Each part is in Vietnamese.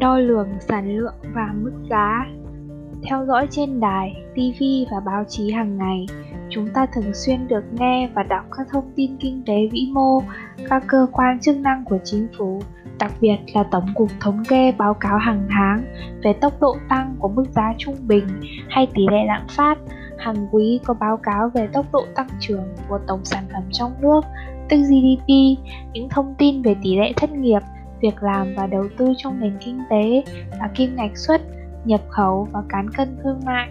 đo lường sản lượng và mức giá. Theo dõi trên đài, TV và báo chí hàng ngày, chúng ta thường xuyên được nghe và đọc các thông tin kinh tế vĩ mô, các cơ quan chức năng của chính phủ, đặc biệt là Tổng cục Thống kê báo cáo hàng tháng về tốc độ tăng của mức giá trung bình hay tỷ lệ lạm phát, hàng quý có báo cáo về tốc độ tăng trưởng của tổng sản phẩm trong nước, tức GDP, những thông tin về tỷ lệ thất nghiệp, việc làm và đầu tư trong nền kinh tế và kim ngạch xuất, nhập khẩu và cán cân thương mại.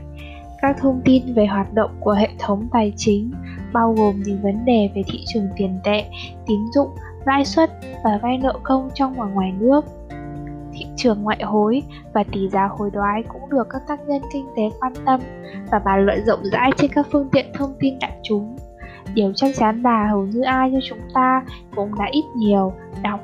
Các thông tin về hoạt động của hệ thống tài chính bao gồm những vấn đề về thị trường tiền tệ, tín dụng, lãi suất và vay nợ công trong và ngoài nước. Thị trường ngoại hối và tỷ giá hối đoái cũng được các tác nhân kinh tế quan tâm và bàn luận rộng rãi trên các phương tiện thông tin đại chúng. Điều chắc chắn là hầu như ai như chúng ta cũng đã ít nhiều đọc,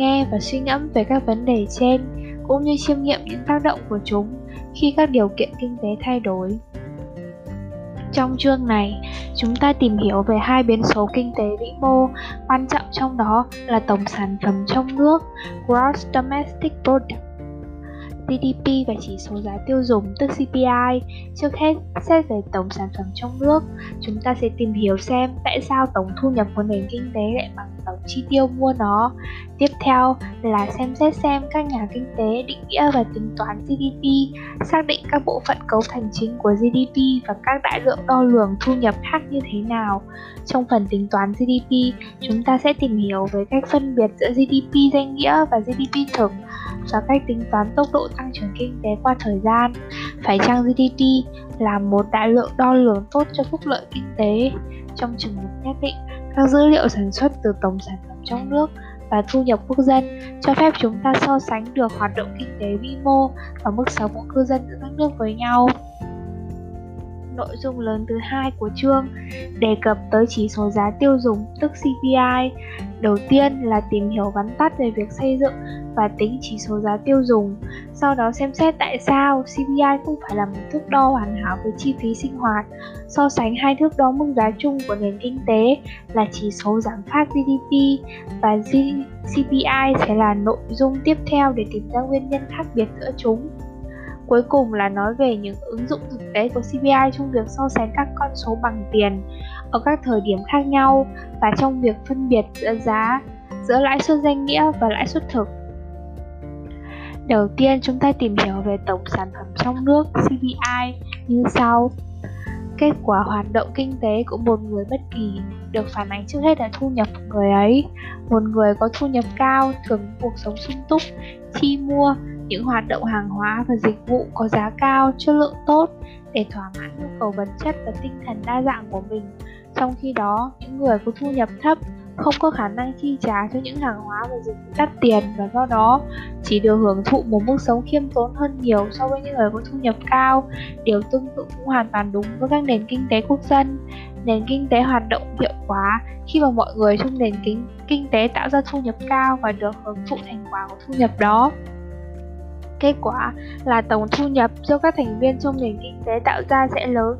nghe và suy ngẫm về các vấn đề trên cũng như chiêm nghiệm những tác động của chúng khi các điều kiện kinh tế thay đổi. Trong chương này, chúng ta tìm hiểu về hai biến số kinh tế vĩ mô, quan trọng trong đó là tổng sản phẩm trong nước, Gross Domestic Product GDP và chỉ số giá tiêu dùng tức CPI. Trước hết, xét về tổng sản phẩm trong nước, chúng ta sẽ tìm hiểu xem tại sao tổng thu nhập của nền kinh tế lại bằng tổng chi tiêu mua nó. Tiếp theo là xem xét xem các nhà kinh tế định nghĩa và tính toán GDP, xác định các bộ phận cấu thành chính của GDP và các đại lượng đo lường thu nhập khác như thế nào. Trong phần tính toán GDP, chúng ta sẽ tìm hiểu về cách phân biệt giữa GDP danh nghĩa và GDP thực cho cách tính toán tốc độ tăng trưởng kinh tế qua thời gian. Phải chăng GDP là một đại lượng đo lường tốt cho phúc lợi kinh tế? Trong trường hợp nhất định, các dữ liệu sản xuất từ tổng sản phẩm trong nước và thu nhập quốc dân cho phép chúng ta so sánh được hoạt động kinh tế vĩ mô và mức sống của cư dân giữa các nước với nhau nội dung lớn thứ hai của chương đề cập tới chỉ số giá tiêu dùng tức CPI. Đầu tiên là tìm hiểu vắn tắt về việc xây dựng và tính chỉ số giá tiêu dùng, sau đó xem xét tại sao CPI không phải là một thước đo hoàn hảo về chi phí sinh hoạt. So sánh hai thước đo mức giá chung của nền kinh tế là chỉ số giảm phát GDP và CPI sẽ là nội dung tiếp theo để tìm ra nguyên nhân khác biệt giữa chúng. Cuối cùng là nói về những ứng dụng thực tế của CPI trong việc so sánh các con số bằng tiền ở các thời điểm khác nhau và trong việc phân biệt giữa giá giữa lãi suất danh nghĩa và lãi suất thực. Đầu tiên chúng ta tìm hiểu về tổng sản phẩm trong nước CPI như sau. Kết quả hoạt động kinh tế của một người bất kỳ được phản ánh trước hết là thu nhập của người ấy. Một người có thu nhập cao thường cuộc sống sung túc, chi mua những hoạt động hàng hóa và dịch vụ có giá cao, chất lượng tốt để thỏa mãn nhu cầu vật chất và tinh thần đa dạng của mình. Trong khi đó, những người có thu nhập thấp không có khả năng chi trả cho những hàng hóa và dịch vụ đắt tiền và do đó chỉ được hưởng thụ một mức sống khiêm tốn hơn nhiều so với những người có thu nhập cao. Điều tương tự cũng hoàn toàn đúng với các nền kinh tế quốc dân. Nền kinh tế hoạt động hiệu quả khi mà mọi người trong nền kinh, kinh tế tạo ra thu nhập cao và được hưởng thụ thành quả của thu nhập đó. Kết quả là tổng thu nhập do các thành viên trong nền kinh tế tạo ra sẽ lớn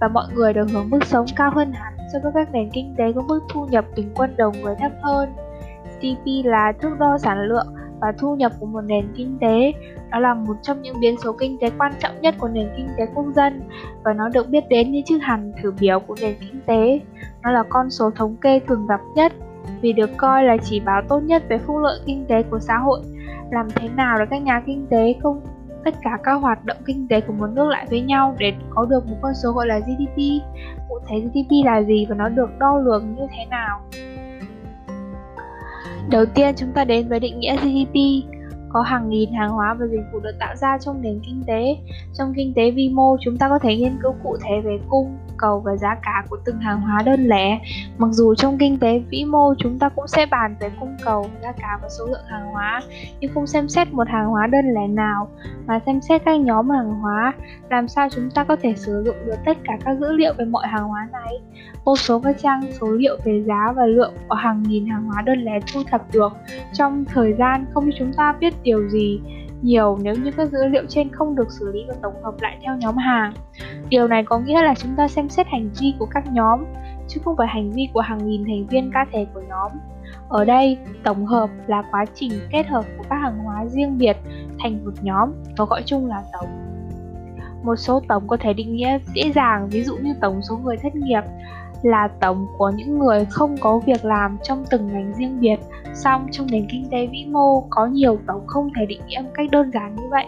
và mọi người được hưởng mức sống cao hơn hẳn so với các nền kinh tế có mức thu nhập bình quân đầu người thấp hơn. GDP là thước đo sản lượng và thu nhập của một nền kinh tế. Đó là một trong những biến số kinh tế quan trọng nhất của nền kinh tế quốc dân và nó được biết đến như chữ hằng thử biểu của nền kinh tế. Nó là con số thống kê thường gặp nhất vì được coi là chỉ báo tốt nhất về phúc lợi kinh tế của xã hội làm thế nào để các nhà kinh tế không tất cả các hoạt động kinh tế của một nước lại với nhau để có được một con số gọi là GDP. Cụ thể GDP là gì và nó được đo lường như thế nào? Đầu tiên chúng ta đến với định nghĩa GDP có hàng nghìn hàng hóa và dịch vụ được tạo ra trong nền kinh tế. Trong kinh tế vi mô, chúng ta có thể nghiên cứu cụ thể về cung, cầu và giá cả của từng hàng hóa đơn lẻ. Mặc dù trong kinh tế vĩ mô chúng ta cũng sẽ bàn về cung cầu, giá cả và số lượng hàng hóa, nhưng không xem xét một hàng hóa đơn lẻ nào mà xem xét các nhóm hàng hóa, làm sao chúng ta có thể sử dụng được tất cả các dữ liệu về mọi hàng hóa này. Vô số các trang số liệu về giá và lượng của hàng nghìn hàng hóa đơn lẻ thu thập được trong thời gian không chúng ta biết điều gì nhiều nếu như các dữ liệu trên không được xử lý và tổng hợp lại theo nhóm hàng. Điều này có nghĩa là chúng ta xem xét hành vi của các nhóm, chứ không phải hành vi của hàng nghìn thành viên cá thể của nhóm. Ở đây, tổng hợp là quá trình kết hợp của các hàng hóa riêng biệt thành một nhóm và gọi chung là tổng. Một số tổng có thể định nghĩa dễ dàng, ví dụ như tổng số người thất nghiệp là tổng của những người không có việc làm trong từng ngành riêng biệt. Song trong nền kinh tế vĩ mô có nhiều tổng không thể định nghĩa một cách đơn giản như vậy.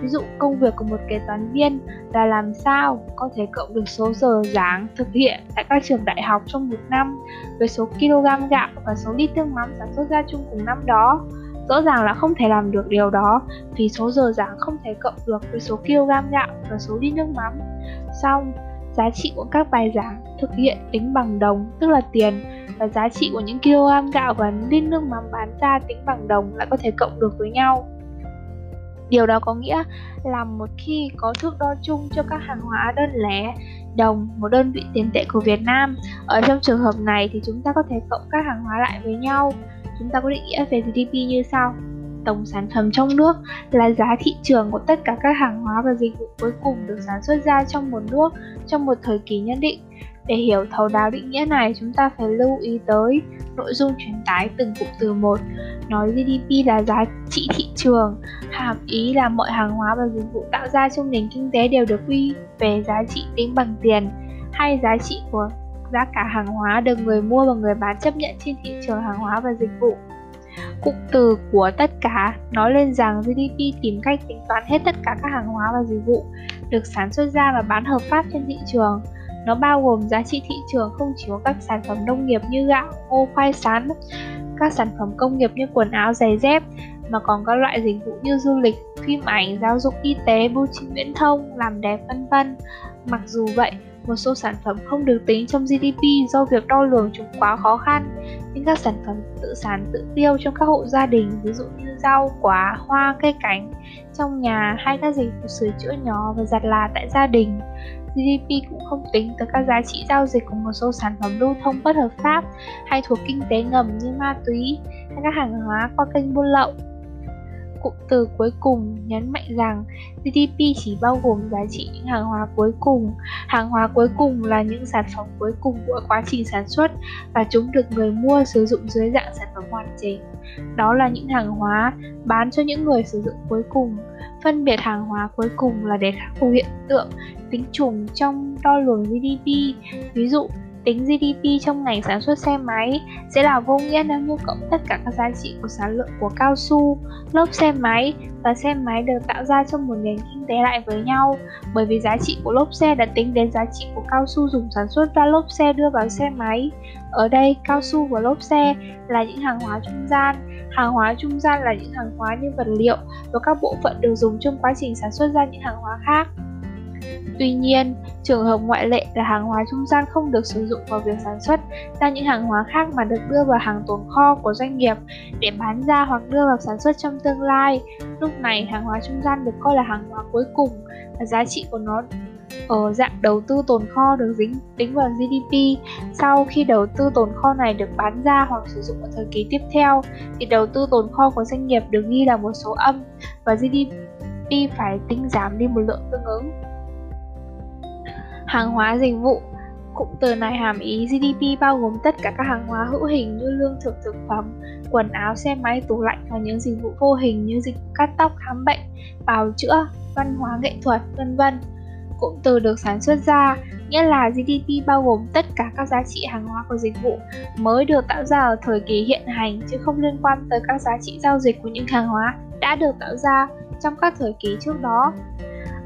Ví dụ công việc của một kế toán viên là làm sao có thể cộng được số giờ giảng thực hiện tại các trường đại học trong một năm với số kg gạo và số lít tương mắm sản xuất ra chung cùng năm đó. Rõ ràng là không thể làm được điều đó vì số giờ giảng không thể cộng được với số kg gạo và số lít nước mắm. Xong, giá trị của các bài giảng thực hiện tính bằng đồng tức là tiền và giá trị của những kg gạo và lít nước mắm bán ra tính bằng đồng lại có thể cộng được với nhau. Điều đó có nghĩa là một khi có thước đo chung cho các hàng hóa đơn lẻ, đồng, một đơn vị tiền tệ của Việt Nam, ở trong trường hợp này thì chúng ta có thể cộng các hàng hóa lại với nhau. Chúng ta có định nghĩa về GDP như sau tổng sản phẩm trong nước là giá thị trường của tất cả các hàng hóa và dịch vụ cuối cùng được sản xuất ra trong một nước trong một thời kỳ nhất định. Để hiểu thấu đáo định nghĩa này, chúng ta phải lưu ý tới nội dung truyền tải từng cụm từ một. Nói GDP là giá trị thị trường, hàm ý là mọi hàng hóa và dịch vụ tạo ra trong nền kinh tế đều được quy về giá trị tính bằng tiền hay giá trị của giá cả hàng hóa được người mua và người bán chấp nhận trên thị trường hàng hóa và dịch vụ. Cụm từ của tất cả nói lên rằng GDP tìm cách tính toán hết tất cả các hàng hóa và dịch vụ được sản xuất ra và bán hợp pháp trên thị trường. Nó bao gồm giá trị thị trường không chỉ có các sản phẩm nông nghiệp như gạo, ngô, khoai sắn, các sản phẩm công nghiệp như quần áo, giày dép, mà còn các loại dịch vụ như du lịch, phim ảnh, giáo dục y tế, bưu chính viễn thông, làm đẹp vân vân. Mặc dù vậy, một số sản phẩm không được tính trong GDP do việc đo lường chúng quá khó khăn, nhưng các sản phẩm tự sản tự tiêu trong các hộ gia đình, ví dụ như rau, quả, hoa, cây cảnh trong nhà hay các dịch vụ sửa chữa nhỏ và giặt là tại gia đình. GDP cũng không tính tới các giá trị giao dịch của một số sản phẩm lưu thông bất hợp pháp hay thuộc kinh tế ngầm như ma túy hay các hàng hóa qua kênh buôn lậu Cụm từ cuối cùng nhấn mạnh rằng GDP chỉ bao gồm giá trị những hàng hóa cuối cùng. Hàng hóa cuối cùng là những sản phẩm cuối cùng của quá trình sản xuất và chúng được người mua sử dụng dưới dạng sản phẩm hoàn chỉnh. Đó là những hàng hóa bán cho những người sử dụng cuối cùng. Phân biệt hàng hóa cuối cùng là để khắc phục hiện tượng tính trùng trong đo lường GDP. Ví dụ, tính GDP trong ngành sản xuất xe máy sẽ là vô nghĩa nếu như cộng tất cả các giá trị của sản lượng của cao su, lốp xe máy và xe máy được tạo ra trong một nền kinh tế lại với nhau bởi vì giá trị của lốp xe đã tính đến giá trị của cao su dùng sản xuất ra lốp xe đưa vào xe máy. Ở đây, cao su và lốp xe là những hàng hóa trung gian, hàng hóa trung gian là những hàng hóa như vật liệu và các bộ phận được dùng trong quá trình sản xuất ra những hàng hóa khác. Tuy nhiên, trường hợp ngoại lệ là hàng hóa trung gian không được sử dụng vào việc sản xuất ra những hàng hóa khác mà được đưa vào hàng tồn kho của doanh nghiệp để bán ra hoặc đưa vào sản xuất trong tương lai. Lúc này, hàng hóa trung gian được coi là hàng hóa cuối cùng và giá trị của nó ở dạng đầu tư tồn kho được dính tính vào GDP. Sau khi đầu tư tồn kho này được bán ra hoặc sử dụng ở thời kỳ tiếp theo, thì đầu tư tồn kho của doanh nghiệp được ghi là một số âm và GDP phải tính giảm đi một lượng tương ứng hàng hóa dịch vụ Cụm từ này hàm ý GDP bao gồm tất cả các hàng hóa hữu hình như lương thực thực phẩm, quần áo, xe máy, tủ lạnh và những dịch vụ vô hình như dịch vụ cắt tóc, khám bệnh, bào chữa, văn hóa nghệ thuật, vân vân. Cụm từ được sản xuất ra nghĩa là GDP bao gồm tất cả các giá trị hàng hóa của dịch vụ mới được tạo ra ở thời kỳ hiện hành chứ không liên quan tới các giá trị giao dịch của những hàng hóa đã được tạo ra trong các thời kỳ trước đó.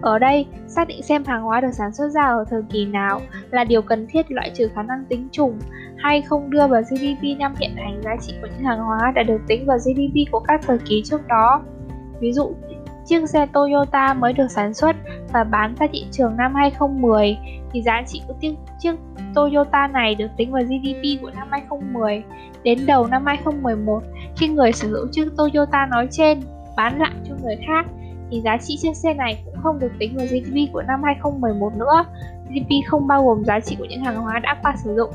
Ở đây, xác định xem hàng hóa được sản xuất ra ở thời kỳ nào là điều cần thiết loại trừ khả năng tính trùng hay không đưa vào GDP năm hiện hành giá trị của những hàng hóa đã được tính vào GDP của các thời kỳ trước đó. Ví dụ, chiếc xe Toyota mới được sản xuất và bán ra thị trường năm 2010 thì giá trị của chiếc, chiếc Toyota này được tính vào GDP của năm 2010 đến đầu năm 2011 khi người sở hữu chiếc Toyota nói trên bán lại cho người khác thì giá trị chiếc xe này cũng không được tính vào GDP của năm 2011 nữa. GDP không bao gồm giá trị của những hàng hóa đã qua sử dụng.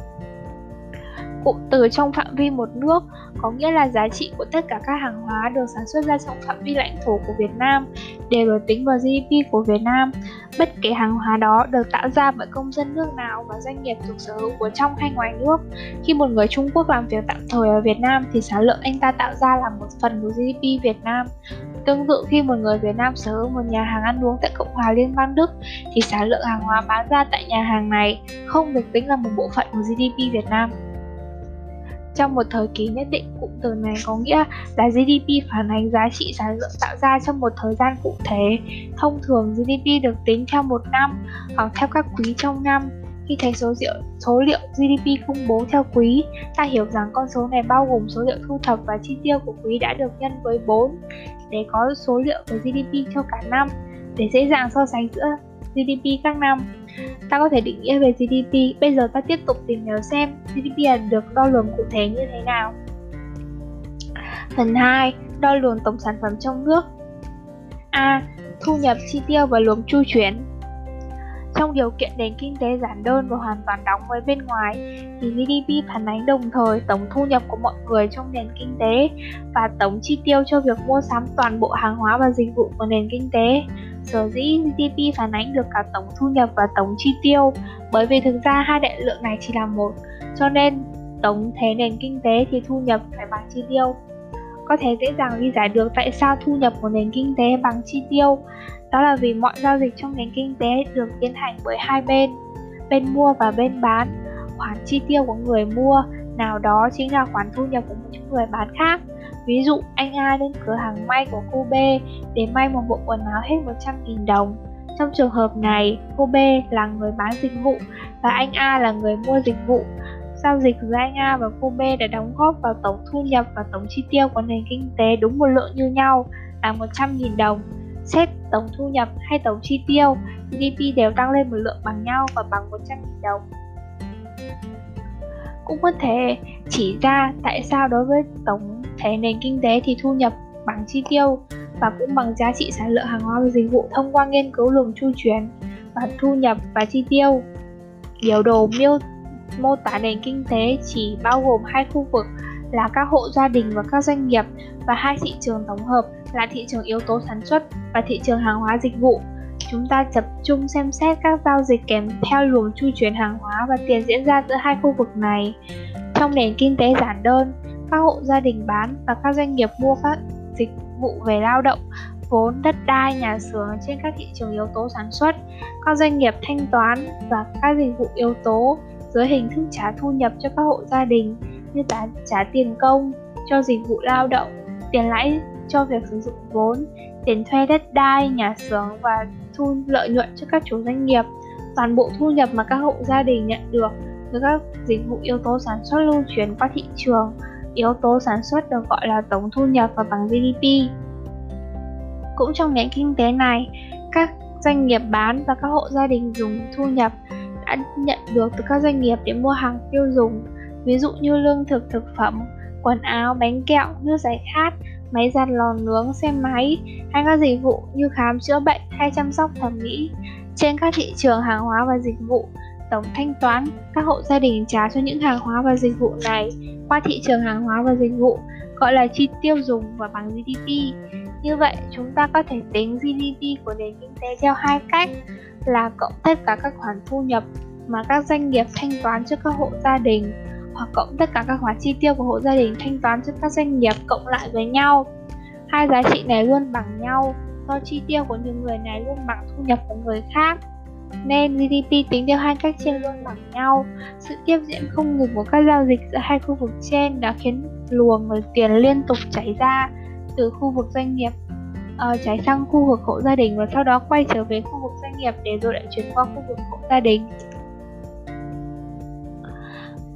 Cụm từ trong phạm vi một nước có nghĩa là giá trị của tất cả các hàng hóa được sản xuất ra trong phạm vi lãnh thổ của Việt Nam đều được tính vào GDP của Việt Nam. Bất kể hàng hóa đó được tạo ra bởi công dân nước nào và doanh nghiệp thuộc sở hữu của trong hay ngoài nước. Khi một người Trung Quốc làm việc tạm thời ở Việt Nam thì sản lượng anh ta tạo ra là một phần của GDP Việt Nam Tương tự khi một người Việt Nam sở hữu một nhà hàng ăn uống tại Cộng hòa Liên bang Đức thì sản lượng hàng hóa bán ra tại nhà hàng này không được tính là một bộ phận của GDP Việt Nam. Trong một thời kỳ nhất định, cụm từ này có nghĩa là GDP phản ánh giá trị sản lượng tạo ra trong một thời gian cụ thể. Thông thường GDP được tính theo một năm hoặc theo các quý trong năm. Khi thấy số liệu, số liệu GDP công bố theo quý, ta hiểu rằng con số này bao gồm số liệu thu thập và chi tiêu của quý đã được nhân với 4 để có số liệu về GDP cho cả năm để dễ dàng so sánh giữa GDP các năm. Ta có thể định nghĩa về GDP, bây giờ ta tiếp tục tìm hiểu xem GDP được đo lường cụ thể như thế nào. Phần 2. Đo lường tổng sản phẩm trong nước A. Thu nhập, chi tiêu và luồng chu chuyển trong điều kiện nền kinh tế giản đơn và hoàn toàn đóng với bên ngoài, thì GDP phản ánh đồng thời tổng thu nhập của mọi người trong nền kinh tế và tổng chi tiêu cho việc mua sắm toàn bộ hàng hóa và dịch vụ của nền kinh tế. Sở dĩ GDP phản ánh được cả tổng thu nhập và tổng chi tiêu, bởi vì thực ra hai đại lượng này chỉ là một, cho nên tổng thể nền kinh tế thì thu nhập phải bằng chi tiêu. Có thể dễ dàng lý giải được tại sao thu nhập của nền kinh tế bằng chi tiêu đó là vì mọi giao dịch trong nền kinh tế được tiến hành bởi hai bên, bên mua và bên bán. Khoản chi tiêu của người mua nào đó chính là khoản thu nhập của một người bán khác. Ví dụ anh A đến cửa hàng may của cô B để may một bộ quần áo hết 100.000 đồng. Trong trường hợp này, cô B là người bán dịch vụ và anh A là người mua dịch vụ. Giao dịch giữa anh A và cô B đã đóng góp vào tổng thu nhập và tổng chi tiêu của nền kinh tế đúng một lượng như nhau là 100.000 đồng xét tổng thu nhập hay tổng chi tiêu, GDP đều tăng lên một lượng bằng nhau và bằng 100.000 đồng. Cũng có thể chỉ ra tại sao đối với tổng thể nền kinh tế thì thu nhập bằng chi tiêu và cũng bằng giá trị sản lượng hàng hóa và dịch vụ thông qua nghiên cứu luồng chu chuyển và thu nhập và chi tiêu. Biểu đồ miêu mô tả nền kinh tế chỉ bao gồm hai khu vực là các hộ gia đình và các doanh nghiệp và hai thị trường tổng hợp là thị trường yếu tố sản xuất và thị trường hàng hóa dịch vụ. Chúng ta tập trung xem xét các giao dịch kèm theo luồng chu chuyển hàng hóa và tiền diễn ra giữa hai khu vực này. Trong nền kinh tế giản đơn, các hộ gia đình bán và các doanh nghiệp mua các dịch vụ về lao động, vốn, đất đai, nhà xưởng trên các thị trường yếu tố sản xuất, các doanh nghiệp thanh toán và các dịch vụ yếu tố dưới hình thức trả thu nhập cho các hộ gia đình như trả, trả tiền công cho dịch vụ lao động, tiền lãi cho việc sử dụng vốn, tiền thuê đất đai, nhà xưởng và thu lợi nhuận cho các chủ doanh nghiệp. Toàn bộ thu nhập mà các hộ gia đình nhận được từ các dịch vụ yếu tố sản xuất lưu chuyển qua thị trường, yếu tố sản xuất được gọi là tổng thu nhập và bằng GDP. Cũng trong nền kinh tế này, các doanh nghiệp bán và các hộ gia đình dùng thu nhập đã nhận được từ các doanh nghiệp để mua hàng tiêu dùng, ví dụ như lương thực, thực phẩm, quần áo, bánh kẹo, nước giải khát, máy giặt lò nướng, xe máy hay các dịch vụ như khám chữa bệnh hay chăm sóc thẩm mỹ. Trên các thị trường hàng hóa và dịch vụ, tổng thanh toán các hộ gia đình trả cho những hàng hóa và dịch vụ này qua thị trường hàng hóa và dịch vụ gọi là chi tiêu dùng và bằng GDP. Như vậy, chúng ta có thể tính GDP của nền kinh tế theo hai cách là cộng tất cả các khoản thu nhập mà các doanh nghiệp thanh toán cho các hộ gia đình hoặc cộng tất cả các khoản chi tiêu của hộ gia đình thanh toán cho các doanh nghiệp cộng lại với nhau. Hai giá trị này luôn bằng nhau do chi tiêu của những người này luôn bằng thu nhập của người khác. Nên GDP tính theo hai cách trên luôn bằng nhau. Sự tiếp diễn không ngừng của các giao dịch giữa hai khu vực trên đã khiến luồng tiền liên tục chảy ra từ khu vực doanh nghiệp uh, chảy sang khu vực hộ gia đình và sau đó quay trở về khu vực doanh nghiệp để rồi lại chuyển qua khu vực hộ gia đình.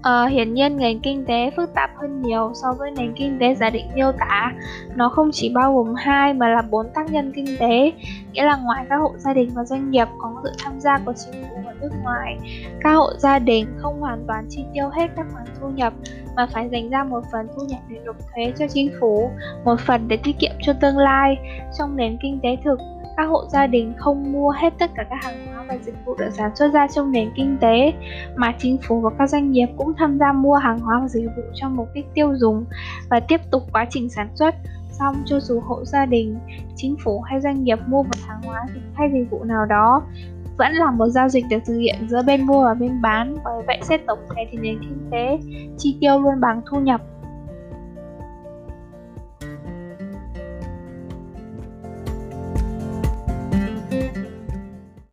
Ờ, hiển nhiên nền kinh tế phức tạp hơn nhiều so với nền kinh tế giả định miêu tả. Nó không chỉ bao gồm hai mà là bốn tác nhân kinh tế, nghĩa là ngoài các hộ gia đình và doanh nghiệp có sự tham gia của chính phủ và nước ngoài. Các hộ gia đình không hoàn toàn chi tiêu hết các khoản thu nhập mà phải dành ra một phần thu nhập để nộp thuế cho chính phủ, một phần để tiết kiệm cho tương lai. Trong nền kinh tế thực, các hộ gia đình không mua hết tất cả các hàng hóa và dịch vụ được sản xuất ra trong nền kinh tế mà chính phủ và các doanh nghiệp cũng tham gia mua hàng hóa và dịch vụ cho mục đích tiêu dùng và tiếp tục quá trình sản xuất. Xong cho dù hộ gia đình, chính phủ hay doanh nghiệp mua một hàng hóa hay dịch vụ nào đó vẫn là một giao dịch được thực hiện giữa bên mua và bên bán. Bởi vậy xét tổng thể thì nền kinh tế chi tiêu luôn bằng thu nhập